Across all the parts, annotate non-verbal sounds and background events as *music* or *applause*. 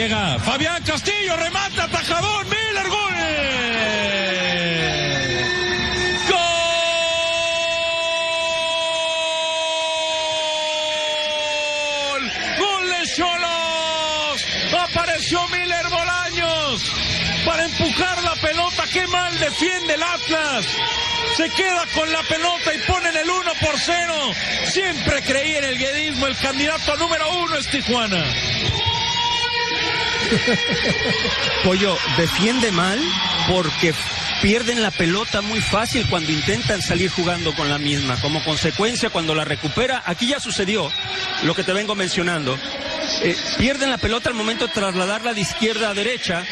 Llega Fabián Castillo, remata, atajador, Miller, gol. ¡Gol! ¡Gol de Cholos! Apareció Miller Bolaños para empujar la pelota. ¡Qué mal defiende el Atlas! Se queda con la pelota y ponen el 1 por 0. Siempre creí en el guedismo. El candidato número uno es Tijuana. *laughs* Pollo defiende mal porque pierden la pelota muy fácil cuando intentan salir jugando con la misma. Como consecuencia, cuando la recupera, aquí ya sucedió lo que te vengo mencionando. Eh, pierden la pelota al momento de trasladarla de izquierda a derecha,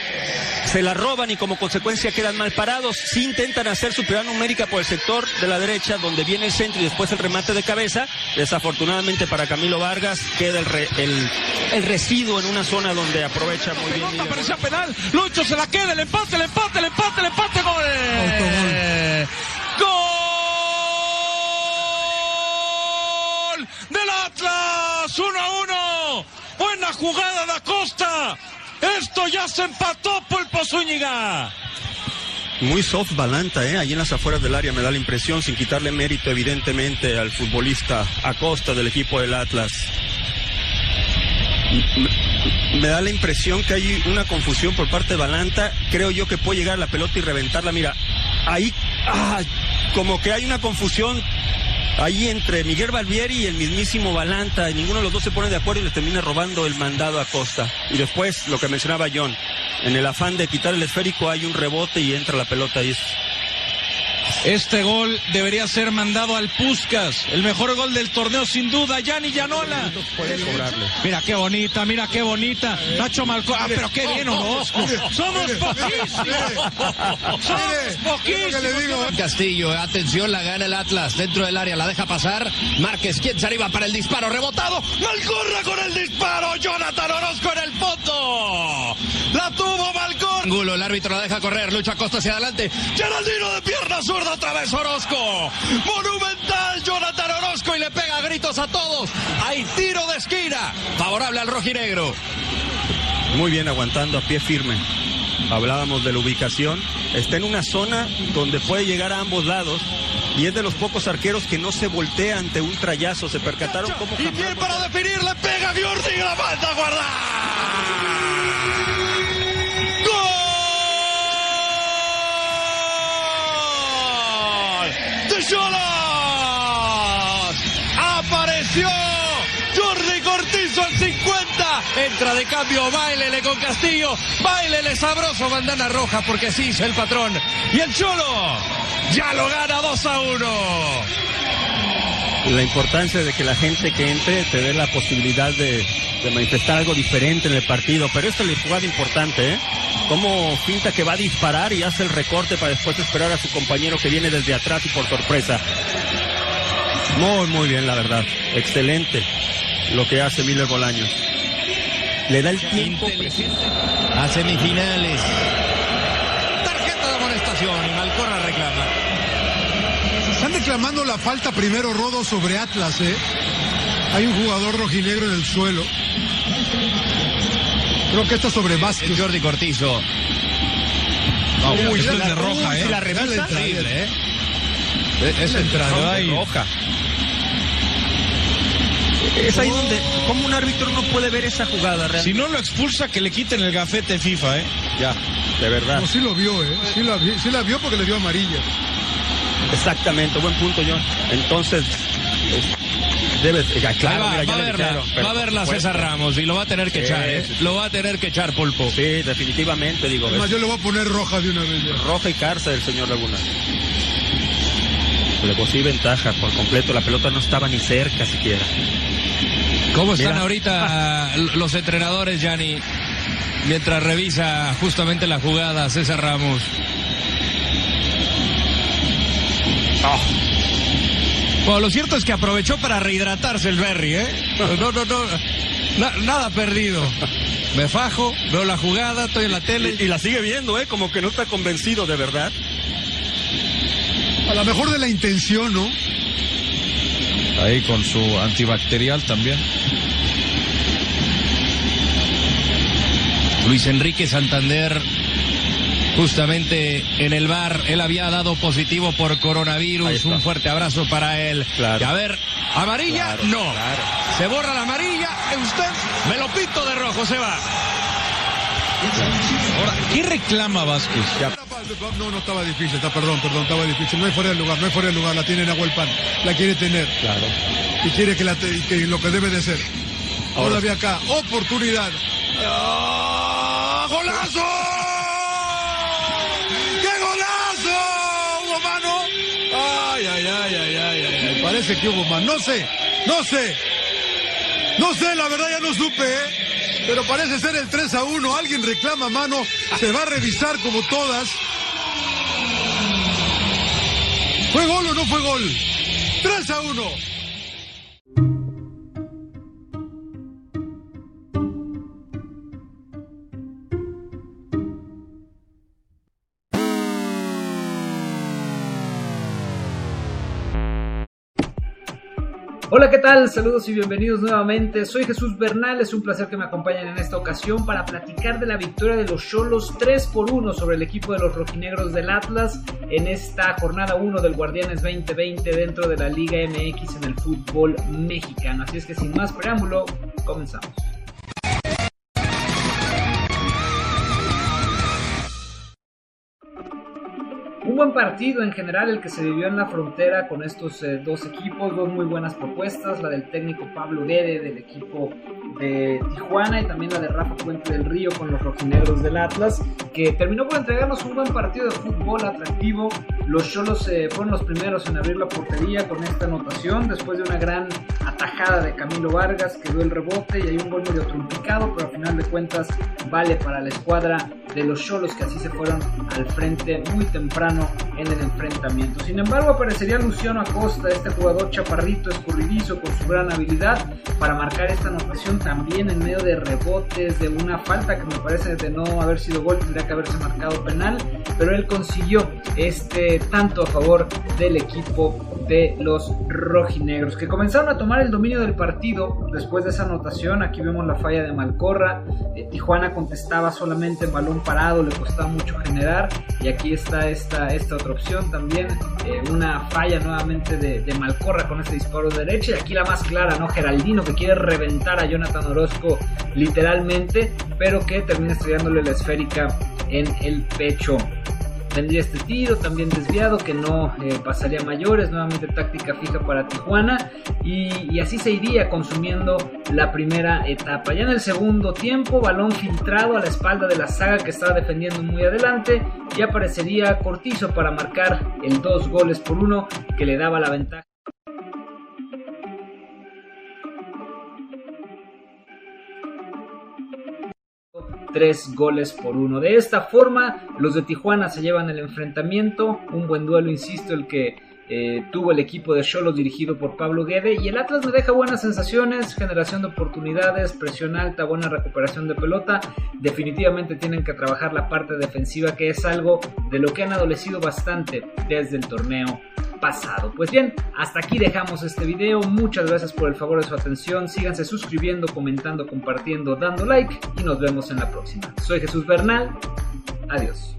se la roban y como consecuencia quedan mal parados. Si intentan hacer su superioridad numérica por el sector de la derecha, donde viene el centro y después el remate de cabeza, desafortunadamente para Camilo Vargas queda el, re- el, el residuo en una zona donde aprovecha muy bien. Pelota parecía penal. Lucho se la queda. El empate, el empate, el empate, el empate. Gol. Gol del Atlas. 1 a 1. Buena jugada de Acosta. Esto ya se empató Pulpo Zúñiga. Muy soft Balanta, ¿eh? Ahí en las afueras del área me da la impresión, sin quitarle mérito evidentemente al futbolista Acosta del equipo del Atlas. Me, da la impresión que hay una confusión por parte de Balanta. Creo yo que puede llegar a la pelota y reventarla. Mira, ahí, ah, como que hay una confusión ahí entre Miguel Barbieri y el mismísimo Balanta. Y ninguno de los dos se pone de acuerdo y le termina robando el mandado a Acosta. Y después, lo que mencionaba John, en el afán de quitar el esférico hay un rebote y entra la pelota ahí. Este gol debería ser mandado al Puscas. El mejor gol del torneo, sin duda. Yanni Llanola. Puede cobrarle. Mira qué bonita, mira qué bonita. Nacho Malco. Ah, pero qué bien, Orozco. Somos poquísimos. Somos poquísimos. Castillo, atención, la gana el Atlas dentro del área, la deja pasar. Márquez, quien se arriba para el disparo, rebotado. Malcorra con el disparo. Jonathan Orozco en el fondo. La tuvo Malcorra. Angulo, el árbitro la deja correr, lucha Costa hacia adelante. Geraldino de pierna otra vez Orozco. Monumental Jonathan Orozco y le pega gritos a todos. Hay tiro de esquina. Favorable al rojinegro. Muy bien, aguantando a pie firme. Hablábamos de la ubicación. Está en una zona donde puede llegar a ambos lados. Y es de los pocos arqueros que no se voltea ante un trayazo. Se percataron cómo Y bien para definir, le pega Giordi y la manda a guardar. Cholos! ¡Apareció! Jordi Cortizo al 50. Entra de cambio Bailele con Castillo. Bailele sabroso, bandana roja porque sí hizo el patrón. Y el Cholo ya lo gana 2 a 1. La importancia de que la gente que entre te dé la posibilidad de, de manifestar algo diferente en el partido. Pero esta es la jugada importante, ¿eh? Como finta que va a disparar y hace el recorte para después esperar a su compañero que viene desde atrás y por sorpresa. Muy, muy bien, la verdad. Excelente lo que hace Miller Bolaños. Le da el tiempo. A semifinales. Tarjeta de amonestación y Malcorra reclama. Reclamando la falta primero Rodo sobre Atlas, ¿eh? Hay un jugador rojinegro en el suelo. Creo que esto es sobre Vázquez. Jordi Cortizo. Uy, esto la- es de roja, uy, ¿eh? la revisa. Dale, Horrible, ¿eh? Es entrada. Ay. roja. Es ahí donde, como un árbitro no puede ver esa jugada realmente. Si no lo expulsa, que le quiten el gafete FIFA, ¿eh? Ya, de verdad. No, sí lo vio, ¿eh? Sí la, sí la vio porque le dio amarilla. Exactamente, buen punto, John. Entonces, es- debe, ya, claro, va, mira, ya va a verla, pero va a verla. César Ramos y lo va a tener que Sí, echar, ¿eh? sí, Lo va a tener que echar Pulpo. Sí, definitivamente, digo, Además, yo le voy a poner roja de una vez ya. roja y cárcel el señor Laguna. Le sí ventaja por completo, la pelota no estaba ni cerca siquiera. ¿Cómo están Mira. ahorita *laughs* los entrenadores, Yanni? Mientras revisa justamente la jugada César Ramos. Bueno, lo cierto es que aprovechó para rehidratarse el Berry, ¿eh? No, no, no. na- nada perdido. Me fajo, veo la jugada, estoy en la tele. Y, y la sigue viendo, ¿eh? Como que no está convencido de verdad. A lo mejor de la intención, ¿no? Ahí con su antibacterial también. Luis Enrique Santander justamente en el bar. Él había dado positivo por coronavirus. Un fuerte abrazo para él. Claro. Y a ver, ¿amarilla? Claro, no. claro. Se borra la amarilla. Usted me lo pinto de rojo, se va. Ahora, ¿qué reclama Vázquez? No, no estaba difícil, está, perdón, perdón, estaba difícil. No es fuera del lugar, no es fuera del lugar, la tiene Nahuel Pan. La quiere tener. Claro. Y quiere que, la te- que lo que debe de ser. Todavía acá, oportunidad. ¡Ah, ¡Golazo! Parece que hubo mano. No sé, no sé. No sé, la verdad ya no supe, ¿eh? Pero parece ser el 3 a 1. Alguien reclama mano. Se va a revisar como todas. ¿Fue gol o no fue gol? 3 a 1. Hola, ¿qué tal? Saludos y bienvenidos nuevamente. Soy Jesús Bernal, es un placer que me acompañen en esta ocasión para platicar de la victoria de los Cholos 3 por 1 sobre el equipo de los rojinegros del Atlas en esta jornada 1 del Guardianes 2020 dentro de la Liga MX en el fútbol mexicano. Así es que sin más preámbulo, comenzamos. Buen partido en general el que se vivió en la frontera con estos eh, dos equipos, dos muy buenas propuestas, la del técnico Pablo Guede del equipo de Tijuana y también la de Rafa Puente del Río con los rojinegros del Atlas, que terminó por entregarnos un buen partido de fútbol atractivo. Los Cholos eh, fueron los primeros en abrir la portería con esta anotación después de una gran atajada de Camilo Vargas que dio el rebote y hay un gol medio trumpicado, pero al final de cuentas vale para la escuadra de los Cholos que así se fueron al frente muy temprano en el enfrentamiento. Sin embargo, aparecería Luciano Acosta, este jugador chaparrito, escurridizo, con su gran habilidad para marcar esta anotación también en medio de rebotes, de una falta que me parece de no haber sido gol, tendría que haberse marcado penal, pero él consiguió este tanto a favor del equipo de los rojinegros, que comenzaron a tomar el dominio del partido después de esa anotación. Aquí vemos la falla de Malcorra. Eh, Tijuana contestaba solamente en balón parado, le costaba mucho generar. Y aquí está esta, esta otra opción también. eh, una falla nuevamente de, Malcorra con este disparo de derecha. Y aquí la más clara, ¿no? Geraldino que quiere reventar a Jonathan Orozco literalmente, pero que termina estrellándole la esférica en el pecho tendría este tiro también desviado que no eh, pasaría mayores, nuevamente táctica fija para Tijuana y, y, así se iría consumiendo la primera etapa. Ya en el segundo tiempo, balón filtrado a la espalda de la saga que estaba defendiendo muy adelante y aparecería Cortizo para marcar el dos goles por uno que le daba la ventaja. Tres goles por uno. De esta forma, los de Tijuana se llevan el enfrentamiento, un buen duelo, insisto, el que eh, tuvo el equipo de Cholos dirigido por Pablo Guede y el Atlas me deja buenas sensaciones, generación de oportunidades, presión alta, buena recuperación de pelota. Definitivamente tienen que trabajar la parte defensiva que es algo de lo que han adolecido bastante desde el torneo pasado. Pues bien, hasta aquí dejamos este video. Muchas gracias por el favor de su atención. Síganse suscribiendo, comentando, compartiendo, dando like y nos vemos en la próxima. Soy Jesús Bernal. Adiós.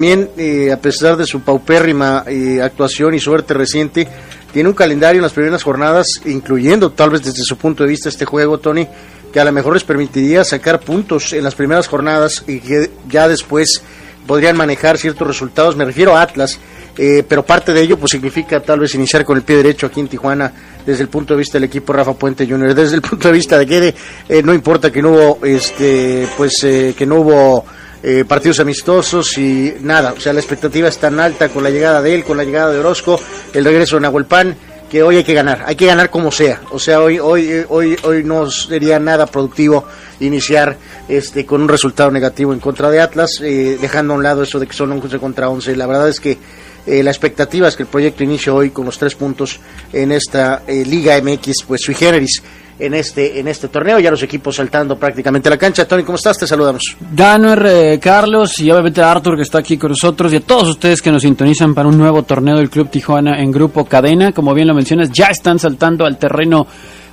También, eh, a pesar de su paupérrima eh, actuación y suerte reciente, tiene un calendario en las primeras jornadas, incluyendo tal vez desde su punto de vista este juego, Tony, que a lo mejor les permitiría sacar puntos en las primeras jornadas y que ya después podrían manejar ciertos resultados. Me refiero a Atlas, eh, pero parte de ello pues significa tal vez iniciar con el pie derecho aquí en Tijuana desde el punto de vista del equipo Rafa Puente Jr. Desde el punto de vista de Guede, eh, no importa que no hubo, este, pues eh, que no hubo eh, partidos amistosos y nada, o sea, la expectativa es tan alta con la llegada de él, con la llegada de Orozco, el regreso de Nahuelpan, que hoy hay que ganar, hay que ganar como sea. O sea, hoy, hoy, hoy, hoy no sería nada productivo iniciar este con un resultado negativo en contra de Atlas, eh, dejando a un lado eso de que son 11 contra 11. La verdad es que eh, la expectativa es que el proyecto inicie hoy con los tres puntos en esta eh, Liga MX, pues sui generis en este, en este torneo. Ya los equipos saltando prácticamente a la cancha. Tony, ¿cómo estás? Te saludamos. Danuer, eh, Carlos y obviamente a Arthur que está aquí con nosotros y a todos ustedes que nos sintonizan para un nuevo torneo del Club Tijuana en Grupo Cadena. Como bien lo mencionas, ya están saltando al terreno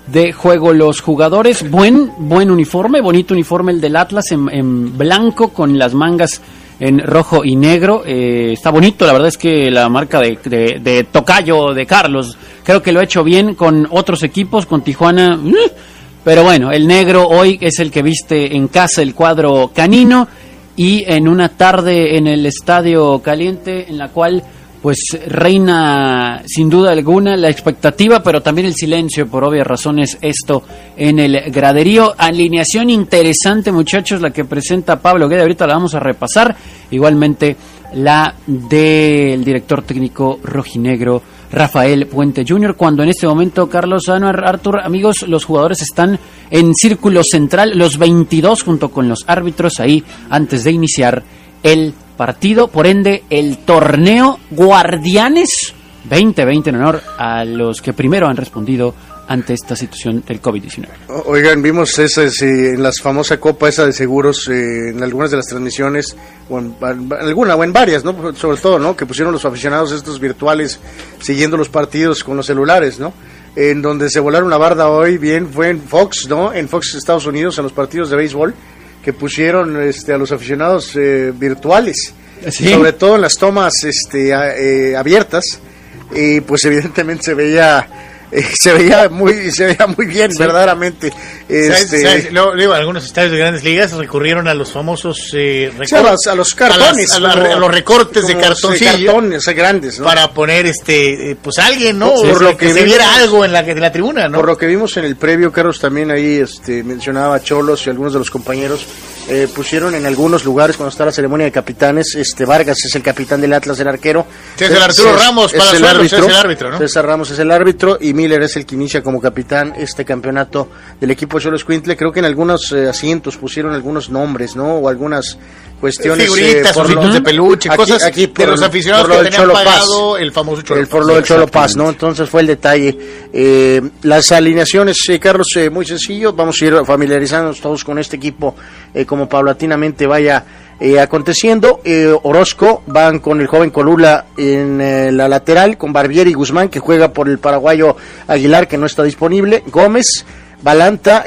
de juego los jugadores. Buen, buen uniforme, bonito uniforme el del Atlas en blanco con las mangas en rojo y negro. Eh, está bonito, la verdad es que la marca de, de, de, Tocayo, de Carlos, creo que lo ha hecho bien con otros equipos, con Tijuana. Pero bueno, el negro hoy es el que viste en casa el cuadro canino y en una tarde en el Estadio Caliente en la cual pues reina sin duda alguna la expectativa, pero también el silencio, por obvias razones, esto en el graderío. Alineación interesante, muchachos, la que presenta Pablo Guede, ahorita la vamos a repasar. Igualmente la del director técnico rojinegro Rafael Puente Jr., cuando en este momento Carlos Anuar, Artur, amigos, los jugadores están en círculo central, los 22 junto con los árbitros ahí antes de iniciar el partido, por ende el torneo Guardianes 2020 en honor a los que primero han respondido ante esta situación del COVID-19. Oigan, vimos esa, en la famosa copa esa de seguros, eh, en algunas de las transmisiones, o en, en, alguna o en varias, ¿no? Sobre todo, ¿no? Que pusieron los aficionados estos virtuales siguiendo los partidos con los celulares, ¿no? En donde se volaron la barda hoy, bien, fue en Fox, ¿no? En Fox Estados Unidos, en los partidos de béisbol, que pusieron este, a los aficionados eh, virtuales, ¿Sí? sobre todo en las tomas este, a, eh, abiertas, y pues *laughs* evidentemente se veía eh, *laughs* se veía muy se veía muy bien sí. verdaderamente este, ¿Sabes, sabes? Digo, algunos estadios de grandes ligas recurrieron a los famosos eh, recortes, sí, a, los, a, los, cartones a, las, a, la, a los recortes de cartones grandes ¿no? para poner este eh, pues alguien no por lo que, que se viera algo en la, en la tribuna no por lo que vimos en el previo Carlos también ahí este mencionaba Cholos y algunos de los compañeros eh, pusieron en algunos lugares cuando está la ceremonia de capitanes este Vargas es el capitán del Atlas el arquero César Arturo es, Ramos es, para es el árbitro, es el árbitro ¿no? César Ramos es el árbitro y Miller es el que inicia como capitán este campeonato del equipo Cholos Quintle. Creo que en algunos eh, asientos pusieron algunos nombres, ¿no? O algunas cuestiones. Figuritas, eh, por lo, de peluche, aquí, cosas aquí por de los aficionados por lo que del Cholo pagado Paz, el famoso Cholo el, Por lo del Cholo Paz, ¿no? Entonces fue el detalle. Eh, las alineaciones, eh, Carlos, muy sencillo. Vamos a ir familiarizándonos todos con este equipo eh, como paulatinamente vaya. Eh, aconteciendo. Eh, Orozco van con el joven Colula en eh, la lateral, con Barbieri y Guzmán, que juega por el paraguayo Aguilar, que no está disponible. Gómez, Balanta,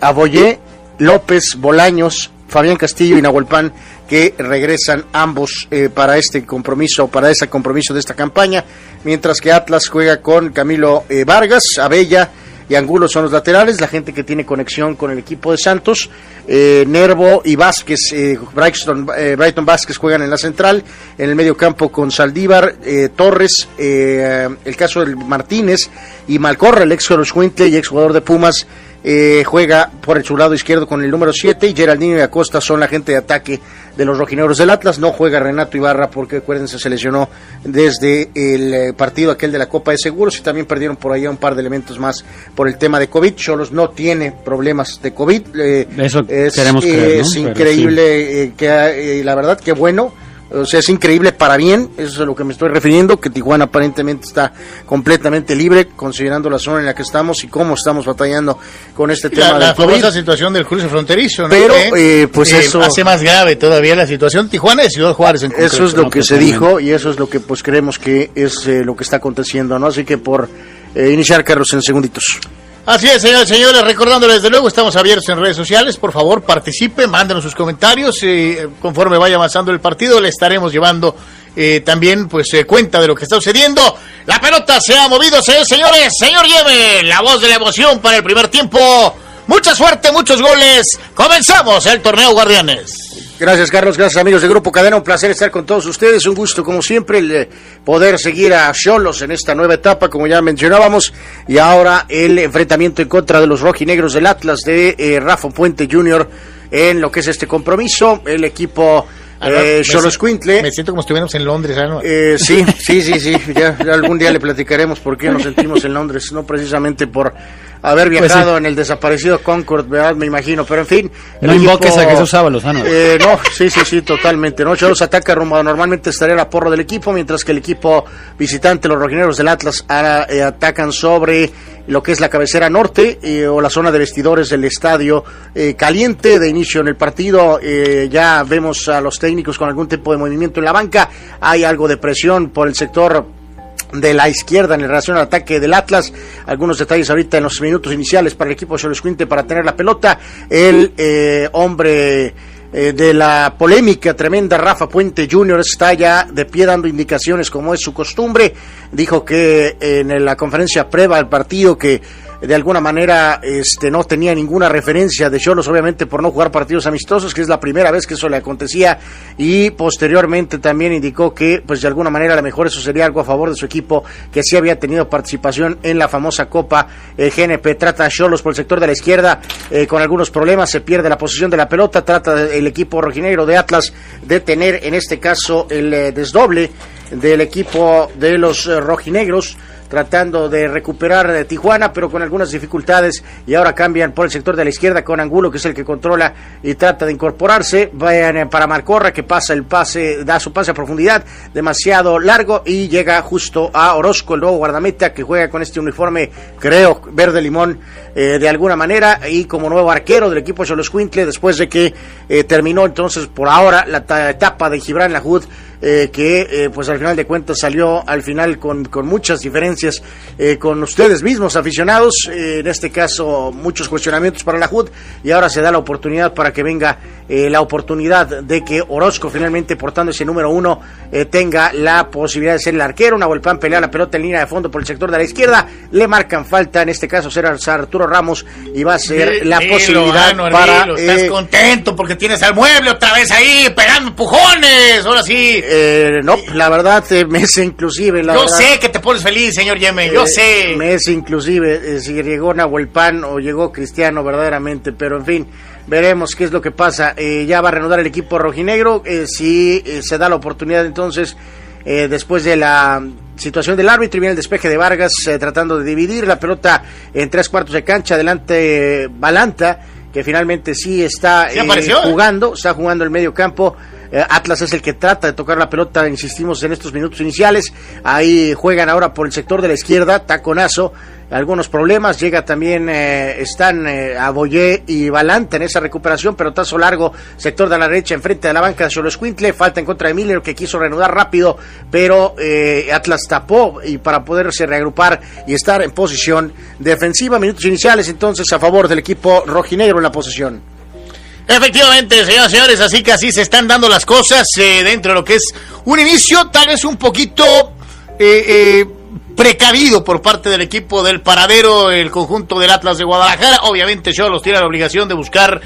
Aboyé, López, Bolaños, Fabián Castillo y Nahuelpan, que regresan ambos para este compromiso, para ese compromiso de esta campaña. Mientras que Atlas juega con Camilo Vargas, Abella Angulo son los laterales, la gente que tiene conexión con el equipo de Santos, eh, Nervo y Vázquez, eh, Brighton, eh, Brighton, Vázquez juegan en la central, en el medio campo con Saldívar, eh, Torres, el caso del Martínez y Malcorra, el ex Joroscuinte y ex jugador de Pumas, eh, juega por el su lado izquierdo con el número 7 y Geraldino y Acosta son la gente de ataque de los rojinegros del Atlas. No juega Renato Ibarra porque acuérdense se lesionó desde el eh, partido aquel de la Copa de Seguros y también perdieron por allá un par de elementos más por el tema de COVID. Cholos no tiene problemas de COVID. Eh, Eso es, creer, ¿no? es increíble sí. que la verdad que bueno o sea, es increíble para bien, eso es a lo que me estoy refiriendo, que Tijuana aparentemente está completamente libre, considerando la zona en la que estamos y cómo estamos batallando con este tema. La, la famosa situación del cruce fronterizo, ¿no? Pero, eh, pues eh, eso... Hace más grave todavía la situación Tijuana y Ciudad Juárez en concreto, Eso es lo ¿no? que se dijo y eso es lo que pues creemos que es eh, lo que está aconteciendo, ¿no? Así que por iniciar, Carlos, en segunditos. Así es, señores y señores, recordándoles desde luego, estamos abiertos en redes sociales, por favor participe, mándenos sus comentarios, eh, conforme vaya avanzando el partido le estaremos llevando eh, también pues eh, cuenta de lo que está sucediendo. La pelota se ha movido, señores, señor Yeme, la voz de la emoción para el primer tiempo. Mucha suerte, muchos goles. Comenzamos el torneo Guardianes. Gracias, Carlos. Gracias, amigos de Grupo Cadena. Un placer estar con todos ustedes. Un gusto, como siempre, el, eh, poder seguir a Cholos en esta nueva etapa, como ya mencionábamos. Y ahora el enfrentamiento en contra de los rojinegros del Atlas de eh, Rafa Puente Jr., en lo que es este compromiso. El equipo eh, Cholos Quintle. Me siento como estuviéramos en Londres. ¿ah, no? Eh, sí, sí, sí, sí. Ya, ya algún día le platicaremos por qué nos sentimos en Londres, no precisamente por haber Pues viajado en el desaparecido Concord, ¿verdad? Me imagino, pero en fin. el No invoques equipo- a Jesús Ábalos, ah, no. Eh, no, sí, sí, sí, totalmente. No, Cholos ataca rumbo a- normalmente estaría la porra del equipo, mientras que el equipo visitante, los rojineros del Atlas, ahora, eh, atacan sobre lo que es la cabecera norte eh, o la zona de vestidores del estadio eh, caliente de inicio en el partido. eh, ya vemos a los técnicos con algún tipo de movimiento en la banca. Hay algo de presión por el sector de la izquierda en relación al ataque del Atlas. Algunos detalles ahorita en los minutos iniciales para el equipo de Quinte para tener la pelota. El eh, hombre eh, de la polémica tremenda, Rafa Puente Jr., está ya de pie dando indicaciones como es su costumbre. Dijo que en la conferencia previa al partido que de alguna manera este no tenía ninguna referencia de Cholos, obviamente por no jugar partidos amistosos, que es la primera vez que eso le acontecía, y posteriormente también indicó que pues de alguna manera a lo mejor eso sería algo a favor de su equipo, que sí había tenido participación en la famosa Copa eh, GNP, trata a Cholos por el sector de la izquierda eh, con algunos problemas, se pierde la posición de la pelota, trata el equipo rojinegro de Atlas de tener en este caso el eh, desdoble del equipo de los eh, rojinegros tratando de recuperar de Tijuana, pero con algunas dificultades y ahora cambian por el sector de la izquierda con Angulo, que es el que controla y trata de incorporarse. Vayan eh, para Marcorra, que pasa el pase, da su pase a profundidad, demasiado largo y llega justo a Orozco, el nuevo guardameta, que juega con este uniforme, creo, verde limón, eh, de alguna manera, y como nuevo arquero del equipo Cholos Quintle, después de que eh, terminó entonces por ahora la ta- etapa de Gibran Lahud eh, que eh, pues al final de cuentas salió al final con, con muchas diferencias eh, con ustedes mismos aficionados, eh, en este caso muchos cuestionamientos para la HUD y ahora se da la oportunidad para que venga la oportunidad de que Orozco finalmente portando ese número uno tenga la posibilidad de ser el arquero, una Volpán pelea la pelota en línea de fondo por el sector de la izquierda, le marcan falta, en este caso será Arturo Ramos y va a ser la posibilidad Ano, para... estás contento porque tienes al mueble otra vez ahí pegando empujones. Ahora sí. Eh, no, la verdad, eh, me es inclusive, la yo verdad, sé que te pones feliz, señor Yemen. Yo Eh, sé. Me es inclusive eh, si llegó Nahuelpan o llegó Cristiano verdaderamente, pero en fin, veremos qué es lo que pasa. Eh, ya va a reanudar el equipo rojinegro, si se da la oportunidad entonces, después de la situación del árbitro, y viene el despeje de Vargas tratando de dividir la pelota en tres cuartos de cancha, adelante Balanta, que finalmente sí está jugando, está jugando el medio campo. Eh, Atlas es el que trata de tocar la pelota, insistimos en estos minutos iniciales. Ahí juegan ahora por el sector de la izquierda, taconazo, algunos problemas. Llega también, eh, están eh, Aboyé y Balanta en esa recuperación, pelotazo largo, sector de la derecha, enfrente de la banca de Solo Escuintle. Falta en contra de Miller que quiso reanudar rápido, pero eh, Atlas tapó y para poderse reagrupar y estar en posición defensiva. Minutos iniciales entonces a favor del equipo rojinegro en la posesión. Efectivamente, señoras y señores, así que así se están dando las cosas eh, dentro de lo que es un inicio tal vez un poquito eh, eh, precavido por parte del equipo del paradero, el conjunto del Atlas de Guadalajara. Obviamente Cholos tiene la obligación de buscar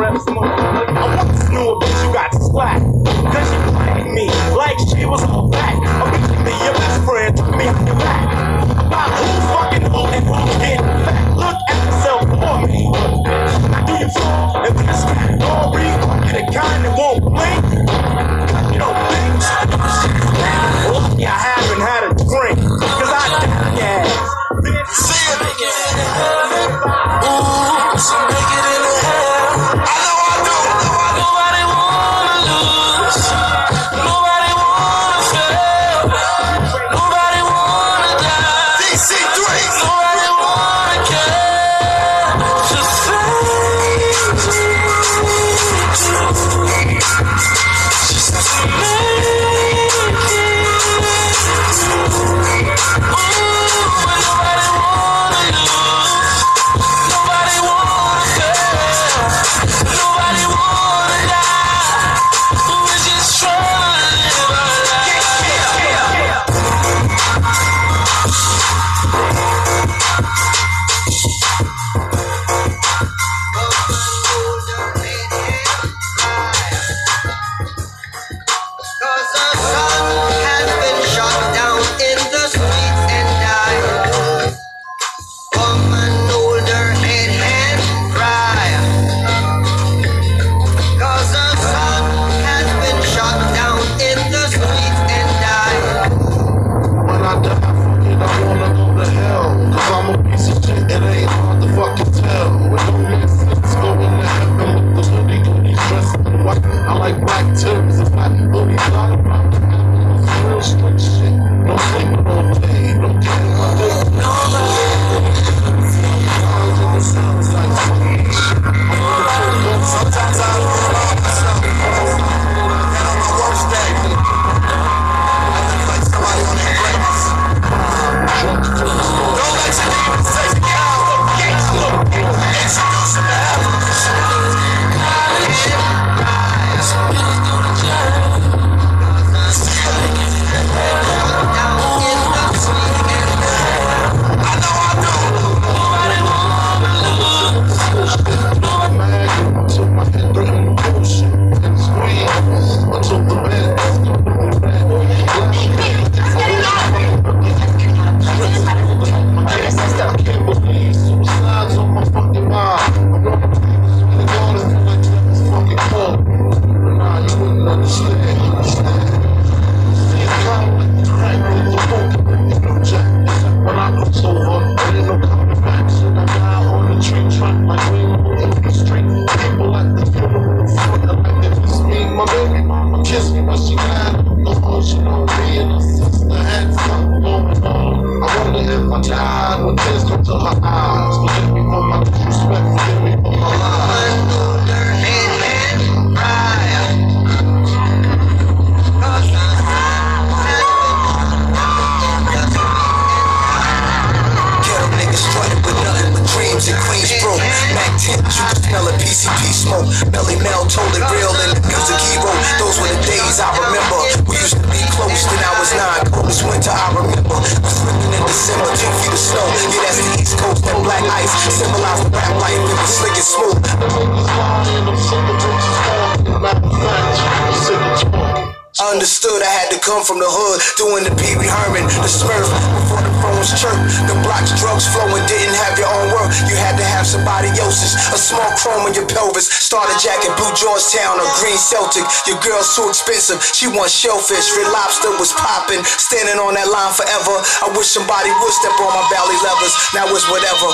breath. Of PCP smoke. Melly Mel told it real in the music he wrote. Those were the days I remember. We used to be close, then I was nine. Coldest winter I remember. Was slipping in December, two feet of snow. Yeah, that's the East Coast. That black ice symbolized the rap life. It was slick and smooth. Understood I had to come from the hood, doing the Pee Wee Herman, the Smurf, before chirp. The blocks, drugs flowing, didn't have your own work. You had to have somebody else's. A small chrome in your pelvis, starter jacket, blue Georgetown or green Celtic. Your girl's too expensive, she wants shellfish. Red lobster was popping, standing on that line forever. I wish somebody would step on my belly levers. Now it's whatever.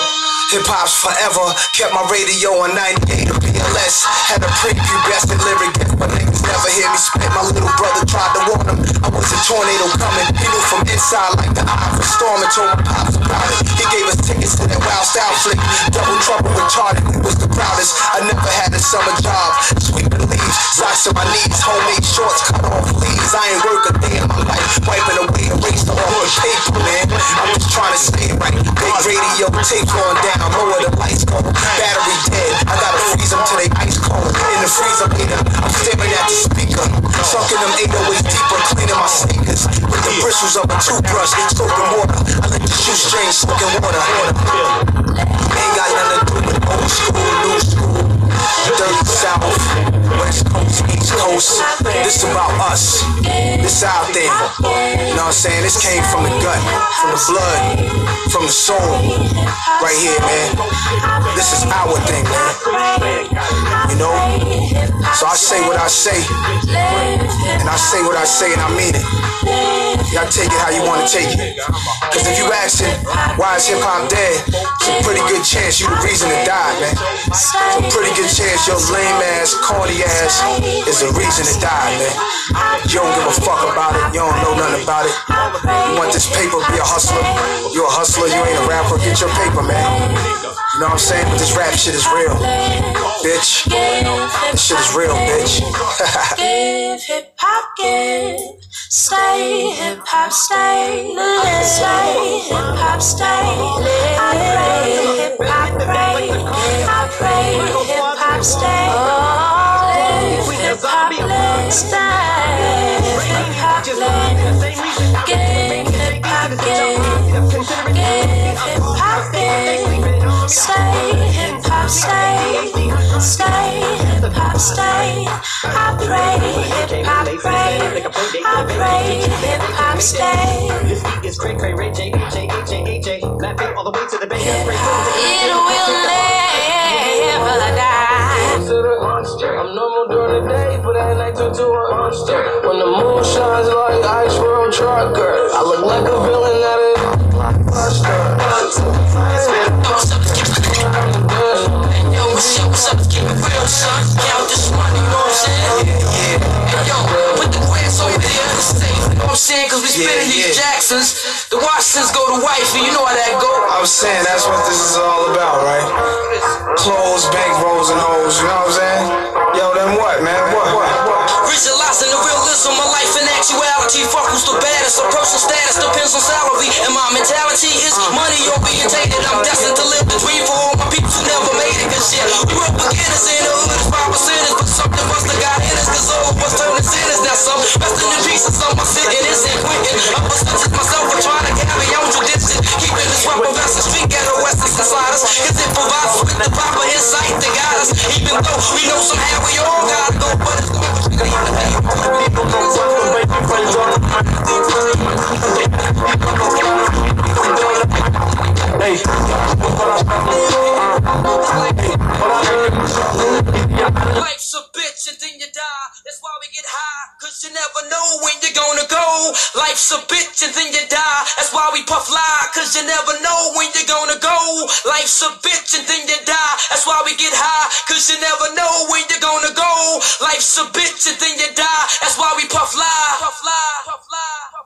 Hip hop's forever. Kept my radio on 98 or BLS. Had a prepubescent lyric, but niggas never hear me spit. My little brother tried to warn him. I was a tornado coming. He knew from inside like the eye of a storm told my pops about it. He gave us tickets to that wild style flick. Double trouble retarded. We was the proudest. I never had a summer job. Sweeping leaves, socks on my knees, homemade shorts, cut off leaves. I ain't work a day in my life. Wiping away, erased all the paper, man. I'm just trying to stay right. Big radio tape on down, lower the lights go. Battery dead. I gotta freeze them till they ice cold. In the freezer I'm staring at the speaker. Sucking them 808 bristles of a toothbrush, soaking water. I let the shoestring soaking water. Ain't got nothing to do with old school, new school. Dirty South, West Coast, East Coast. This about us. This our thing. You know what I'm saying? This came from the gut, from the blood, from the soul. Right here, man. This is our thing, man. You know? So I say what I say. And I say what I say and I mean it. Y'all take it how you want to take it. Cause if you asking why is hip hop dead, it's a pretty good chance you the reason to die, man. It's a pretty good chance your lame ass, corny ass is the reason to die, man. You don't give a fuck about it. You don't know nothing about it. You want this paper, be a hustler. You a hustler, you ain't a rapper. Get your paper, man. You know what I'm saying? But this rap shit is real. Bitch. This shit is real, bitch. give hip hop give stay hip hop stay stay hip hop stay I pray hip hop pray I pray hip hop stay live hip hop live stay hip hop live stay hip hop stay stay hip hop stay. I pray hip hop pray I pray hip hop stay. This beat is cray cray ray J H A H A H A Laughing all the way to the bay it will never die. I'm normal during the day, but at night turn to a monster. When the moon shines like ice road trucker, I look like a villain keep it real, son Count this money, you know what I'm saying? Hey, yo, put the grass over there in the You know what I'm saying? Cause we spinning these Jacksons The Washingtons go to wifey, you know how that go I was saying that's what this is all about, right? Clothes, bankrolls, and hoes, you know what I'm saying? Yo, then what, man? What? What? What? Visualizing the realism of my life and actuality. Fuck who's the baddest. A personal status depends on salary. And my mentality is money or being tainted. I'm destined never know when you're gonna go. Life's a bitch and then you die. That's why we puff lie. Cause you never know when you're gonna go. Life's a bitch and then you die. That's why we get high. Cause you never know when you're gonna go. Life's a bitch and then you die. That's why we puff lie. Puff lie. Puff lie. Puff lie.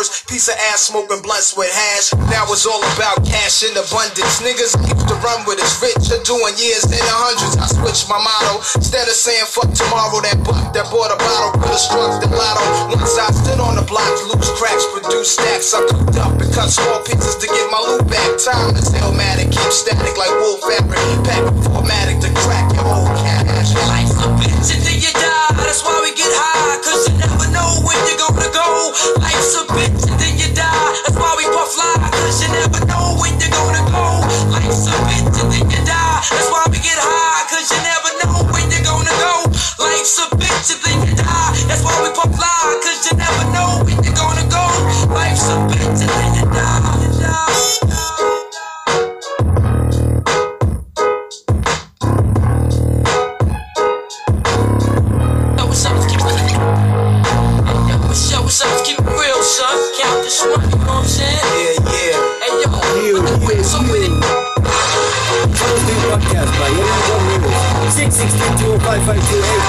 first piece of ass smoking blunts with hash. Now it's all about cash in abundance. Niggas used to run with us, rich are doing years in the hundreds. I switched my motto. Instead of saying fuck tomorrow, that buck that bought a bottle could have struck the lotto. Once I stood on the block, loose cracks, produce stacks. I cooked up and cut small pieces to get my loot back. Time is illmatic, keep static like wool fabric. Pack formatic to crack Get high. Cause you never know when you're gonna go. Life's a bitch and then you die. That's why we puff fly. Cause you never know when you're gonna go. Life's a bitch and then you die. That's why we get high. Cause you never know when you're gonna go. Life's a bitch and then you die. That's why we puff fly. Cause you never know when you're gonna go. Life's a bitch and then. You die. 528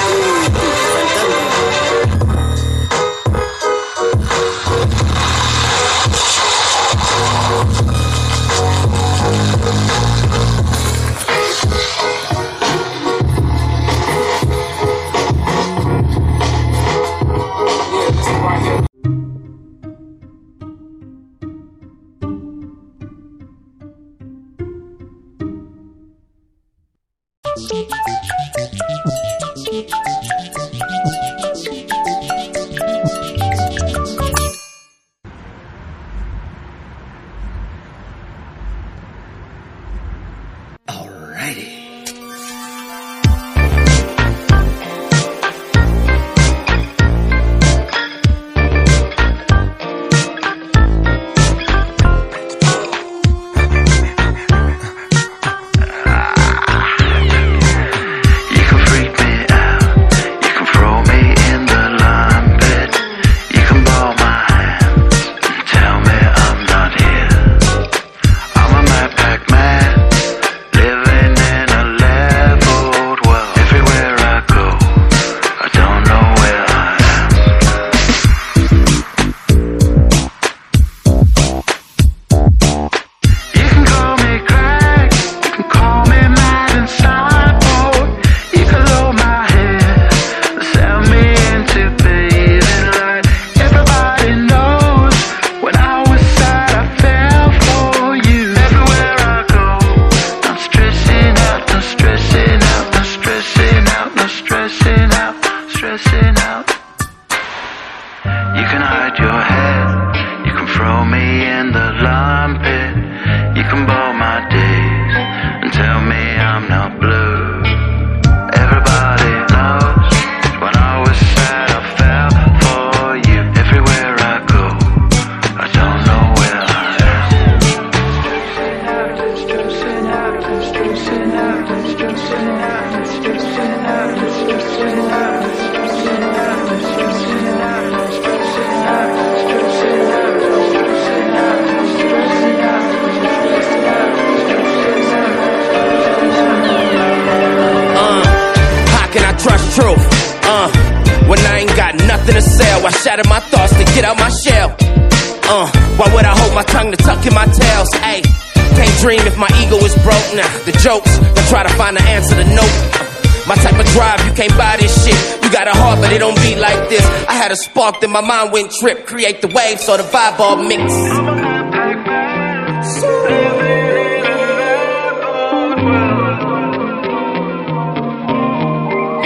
Nah, the jokes, I try to find the answer to. Uh, my type of drive, you can't buy this shit. You got a heart, but it don't beat like this. I had a spark, then my mind went trip. Create the wave, so the vibe all mix.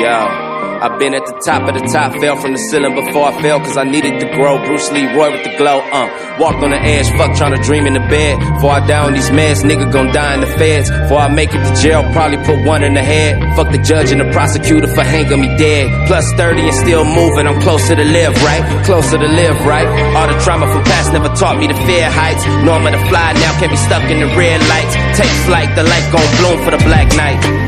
Yo, I've been at the top of the top, fell from the ceiling before I fell, cause I needed to grow. Bruce Lee, Roy with the glow, uh. Walked on the edge, fuck trying to dream in the bed. Before I die on these meds, nigga gon' die in the feds. Before I make it to jail, probably put one in the head. Fuck the judge and the prosecutor for hanging me dead. Plus 30 and still moving, I'm closer to live, right? Closer to live, right? All the trauma from past never taught me to fear heights. I'm to fly now, can't be stuck in the red lights. Take flight, the light gon' bloom for the black night.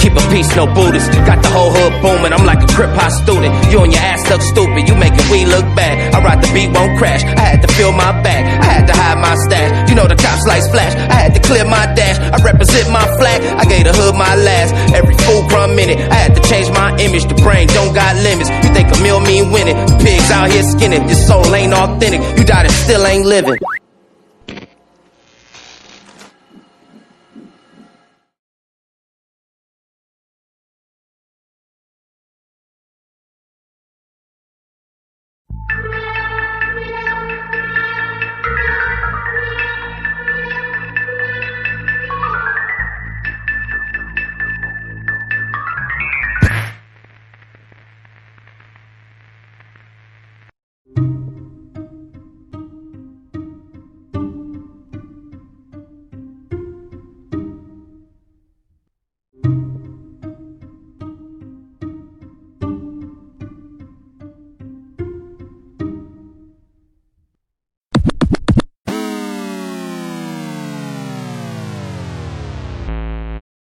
Keep a peace, no Buddhist. Got the whole hood booming. I'm like a crip hop student. You and your ass look stupid. You making we look bad. I ride the beat, won't crash. I had to fill my bag. I had to hide my stash. You know the cops lights flash. I had to clear my dash. I represent my flag. I gave the hood my last. Every fool crumb minute. I had to change my image. The brain don't got limits. You think a meal mean winning? Pigs out here skinning. Your soul ain't authentic. You died and still ain't living.